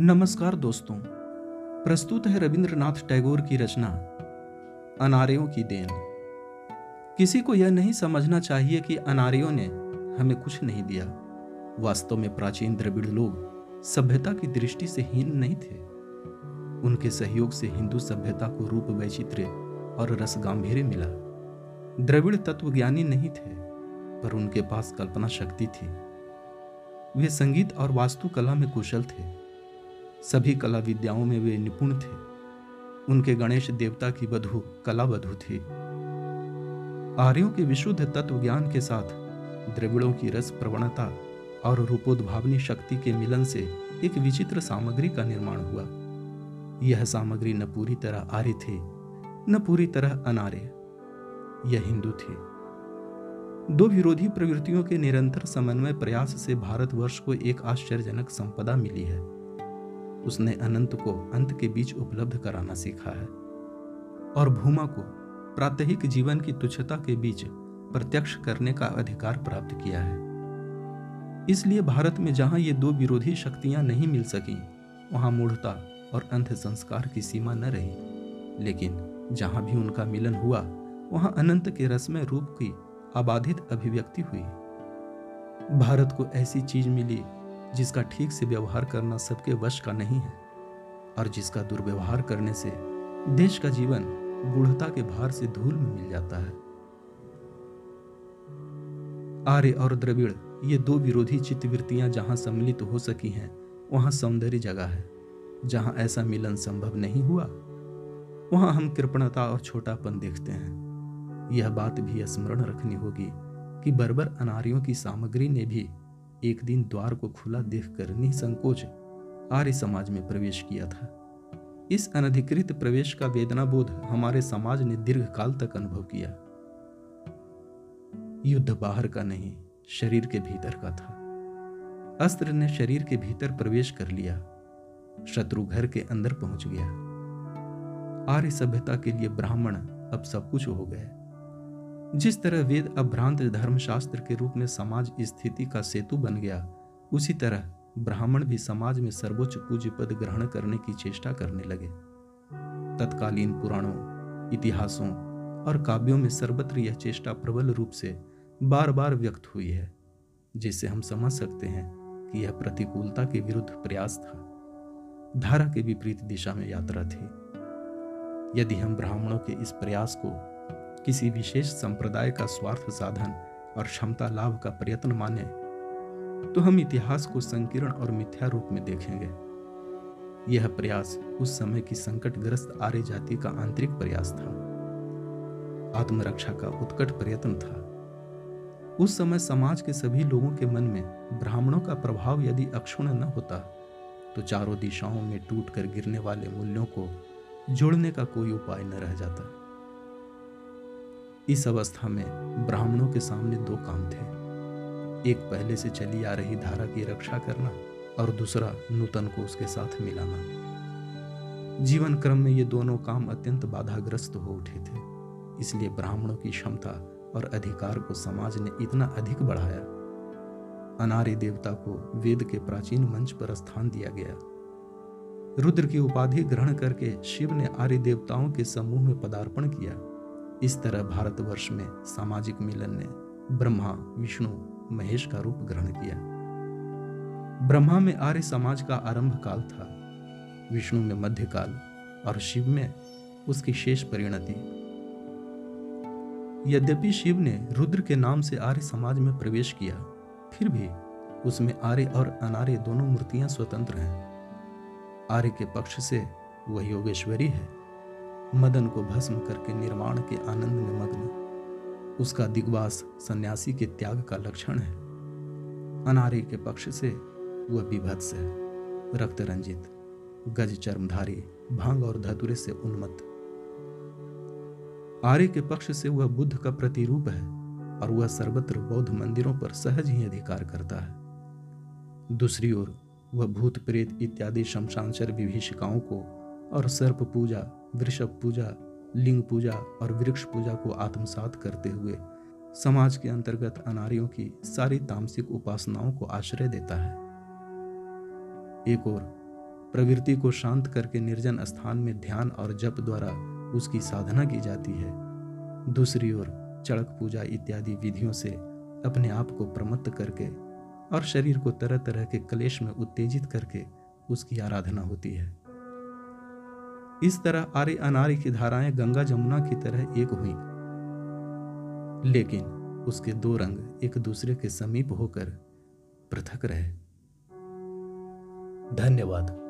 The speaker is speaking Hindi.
नमस्कार दोस्तों। प्रस्तुत है रविंद्रनाथ टैगोर की रचना, अनार्यों की देन। किसी को यह नहीं समझना चाहिए कि अनार्यों ने हमें कुछ नहीं दिया। वास्तव में प्राचीन द्रविड़ लोग सभ्यता की दृष्टि से हीन नहीं थे। उनके सहयोग से हिंदू सभ्यता को रूप वैचित्र्य और रस गांधीर्य मिला। द्रविड़ तत्वज्ञानी नहीं थे, पर उनके पास कल्पना शक्ति थी। वे संगीत और वास्तुकला में कुशल थे। सभी कला विद्याओं में वे निपुण थे। उनके गणेश देवता की वधु कला वधु थी। आर्यों के विशुद्ध तत्व ज्ञान के साथ द्रविड़ों की रस प्रवणता और रूपोद्भावनी शक्ति के मिलन से एक विचित्र सामग्री का निर्माण हुआ। यह सामग्री न पूरी तरह आर्य थे, न पूरी तरह अनार्य। यह हिंदू थे। दो विरोधी प्रवृत्तियों के निरंतर समन्वय प्रयास से भारतवर्ष को एक आश्चर्यजनक संपदा मिली है। उसने अनंत को अंत के बीच उपलब्ध कराना सीखा है। और भूमा को प्रात्यहिक जीवन की तुच्छता के बीच प्रत्यक्ष करने का अधिकार प्राप्त किया है। इसलिए भारत में जहाँ ये दो विरोधी शक्तियाँ नहीं मिल सकी, वहाँ मूढ़ता और अंध संस्कार की सीमा न रही। लेकिन जहाँ भी उनका मिलन हुआ, वहाँ अनंत के रसमय रूप की अबाधित अभिव्यक्ति हुई। भारत को ऐसी चीज़ मिली जिसका ठीक से व्यवहार करना सबके वश का नहीं है, और जिसका दुर्व्यवहार करने से देश का जीवन गूढ़ता के भार से धूल में मिल जाता है। आर्य और द्रविड़, ये दो विरोधी चित्तवृत्तियाँ जहाँ सम्मिलित हो सकी हैं, वहाँ सौंदर्य जगह है। जहाँ ऐसा मिलन संभव नहीं हुआ, वहाँ हम कृपणता और छोटापन देखते हैं। यह बात भी स्मरण रखनी होगी कि बर्बर अनारियों की सामग्री ने भी एक दिन द्वार को खुला देखकर निसंकोच आर्य समाज में प्रवेश किया था। इस अनधिकृत प्रवेश का वेदना बोध हमारे समाज ने दीर्घ काल तक अनुभव किया। युद्ध बाहर का नहीं, शरीर के भीतर का था। अस्त्र ने शरीर के भीतर प्रवेश कर लिया। शत्रु घर के अंदर पहुँच गया। आर्य सभ्यता के लिए ब्राह्मण अब सब कुछ हो गए। जिस तरह वेद अभ्रांत धर्मशास्त्र के रूप में समाज स्थिति का सेतु बन गया, उसी तरह ब्राह्मण भी समाज में सर्वोच्च पूज्य पद ग्रहण करने की चेष्टा करने लगे। तत्कालीन पुराणों, इतिहासों और काव्यों में सर्वत्र यह चेष्टा प्रबल रूप से बार बार व्यक्त हुई है, जिससे हम समझ सकते हैं कि यह प्रतिकूलता के विरुद्ध प्रयास था। धारा के विपरीत दिशा में यात्रा थी। यदि हम ब्राह्मणों के इस प्रयास को किसी विशेष संप्रदाय का स्वार्थ साधन और क्षमता लाभ का प्रयत्न माने तो हम इतिहास को संकीर्ण और मिथ्या रूप में देखेंगे। यह प्रयास उस समय की संकटग्रस्त आर्य जाति का आंतरिक प्रयास था। आत्मरक्षा का उत्कट प्रयत्न था। उस समय समाज के सभी लोगों के मन में ब्राह्मणों का प्रभाव यदि अक्षुण न होता तो चारों दिशाओं में टूट कर गिरने वाले मूल्यों को जोड़ने का कोई उपाय न रह जाता। इस अवस्था में ब्राह्मणों के सामने दो काम थे। एक पहले से चली आ रही धारा की रक्षा करना और दूसरा नूतन को उसके साथ मिलाना। जीवन क्रम में ये दोनों काम अत्यंत बाधाग्रस्त हो उठे थे। इसलिए ब्राह्मणों की क्षमता और अधिकार को समाज ने इतना अधिक बढ़ाया। अनार्य देवता को वेद के प्राचीन मंच पर स्थान दिया गया। रुद्र की उपाधि ग्रहण करके शिव ने आर्य देवताओं के समूह में पदार्पण किया। इस तरह भारतवर्ष में सामाजिक मिलन ने ब्रह्मा, विष्णु, महेश का रूप ग्रहण किया। ब्रह्मा में आर्य समाज का आरंभ काल था। विष्णु में मध्यकाल और शिव में उसकी शेष परिणति। यद्यपि शिव ने रुद्र के नाम से आर्य समाज में प्रवेश किया, फिर भी उसमें आर्य और अनार्य दोनों मूर्तियाँ स्वतंत्र हैं। आर्य के पक्ष से वह योगेश्वरी है। मदन को भस्म करके निर्माण के आनंद में मग्न। उसका दिग्वास सन्यासी के त्याग का लक्षण है। अनारी के पक्ष से वह विभत्स है। रक्त रंजित, गज चर्मधारी, भाँग और धतुरे से उन्मत्त। आर्य के पक्ष से वह बुद्ध का प्रतिरूप है और वह सर्वत्र बौद्ध मंदिरों पर सहज ही अधिकार करता है। दूसरी ओर, वह भूत प्रेत इत्यादि शमशांचर विभीषिकाओं को और सर्प पूजा, वृषभ पूजा, लिंग पूजा और वृक्ष पूजा को आत्मसात करते हुए समाज के अंतर्गत अनारियों की सारी तामसिक उपासनाओं को आश्रय देता है। एक और प्रवृत्ति को शांत करके निर्जन स्थान में ध्यान और जप द्वारा उसकी साधना की जाती है। दूसरी ओर चड़क पूजा इत्यादि विधियों से अपने आप को प्रमत्त करके और शरीर को तरह तरह के क्लेश में उत्तेजित करके उसकी आराधना होती है। इस तरह आर्य अनारे की धाराएँ गंगा जमुना की तरह एक हुई। लेकिन उसके दो रंग एक दूसरे के समीप होकर पृथक रहे। धन्यवाद।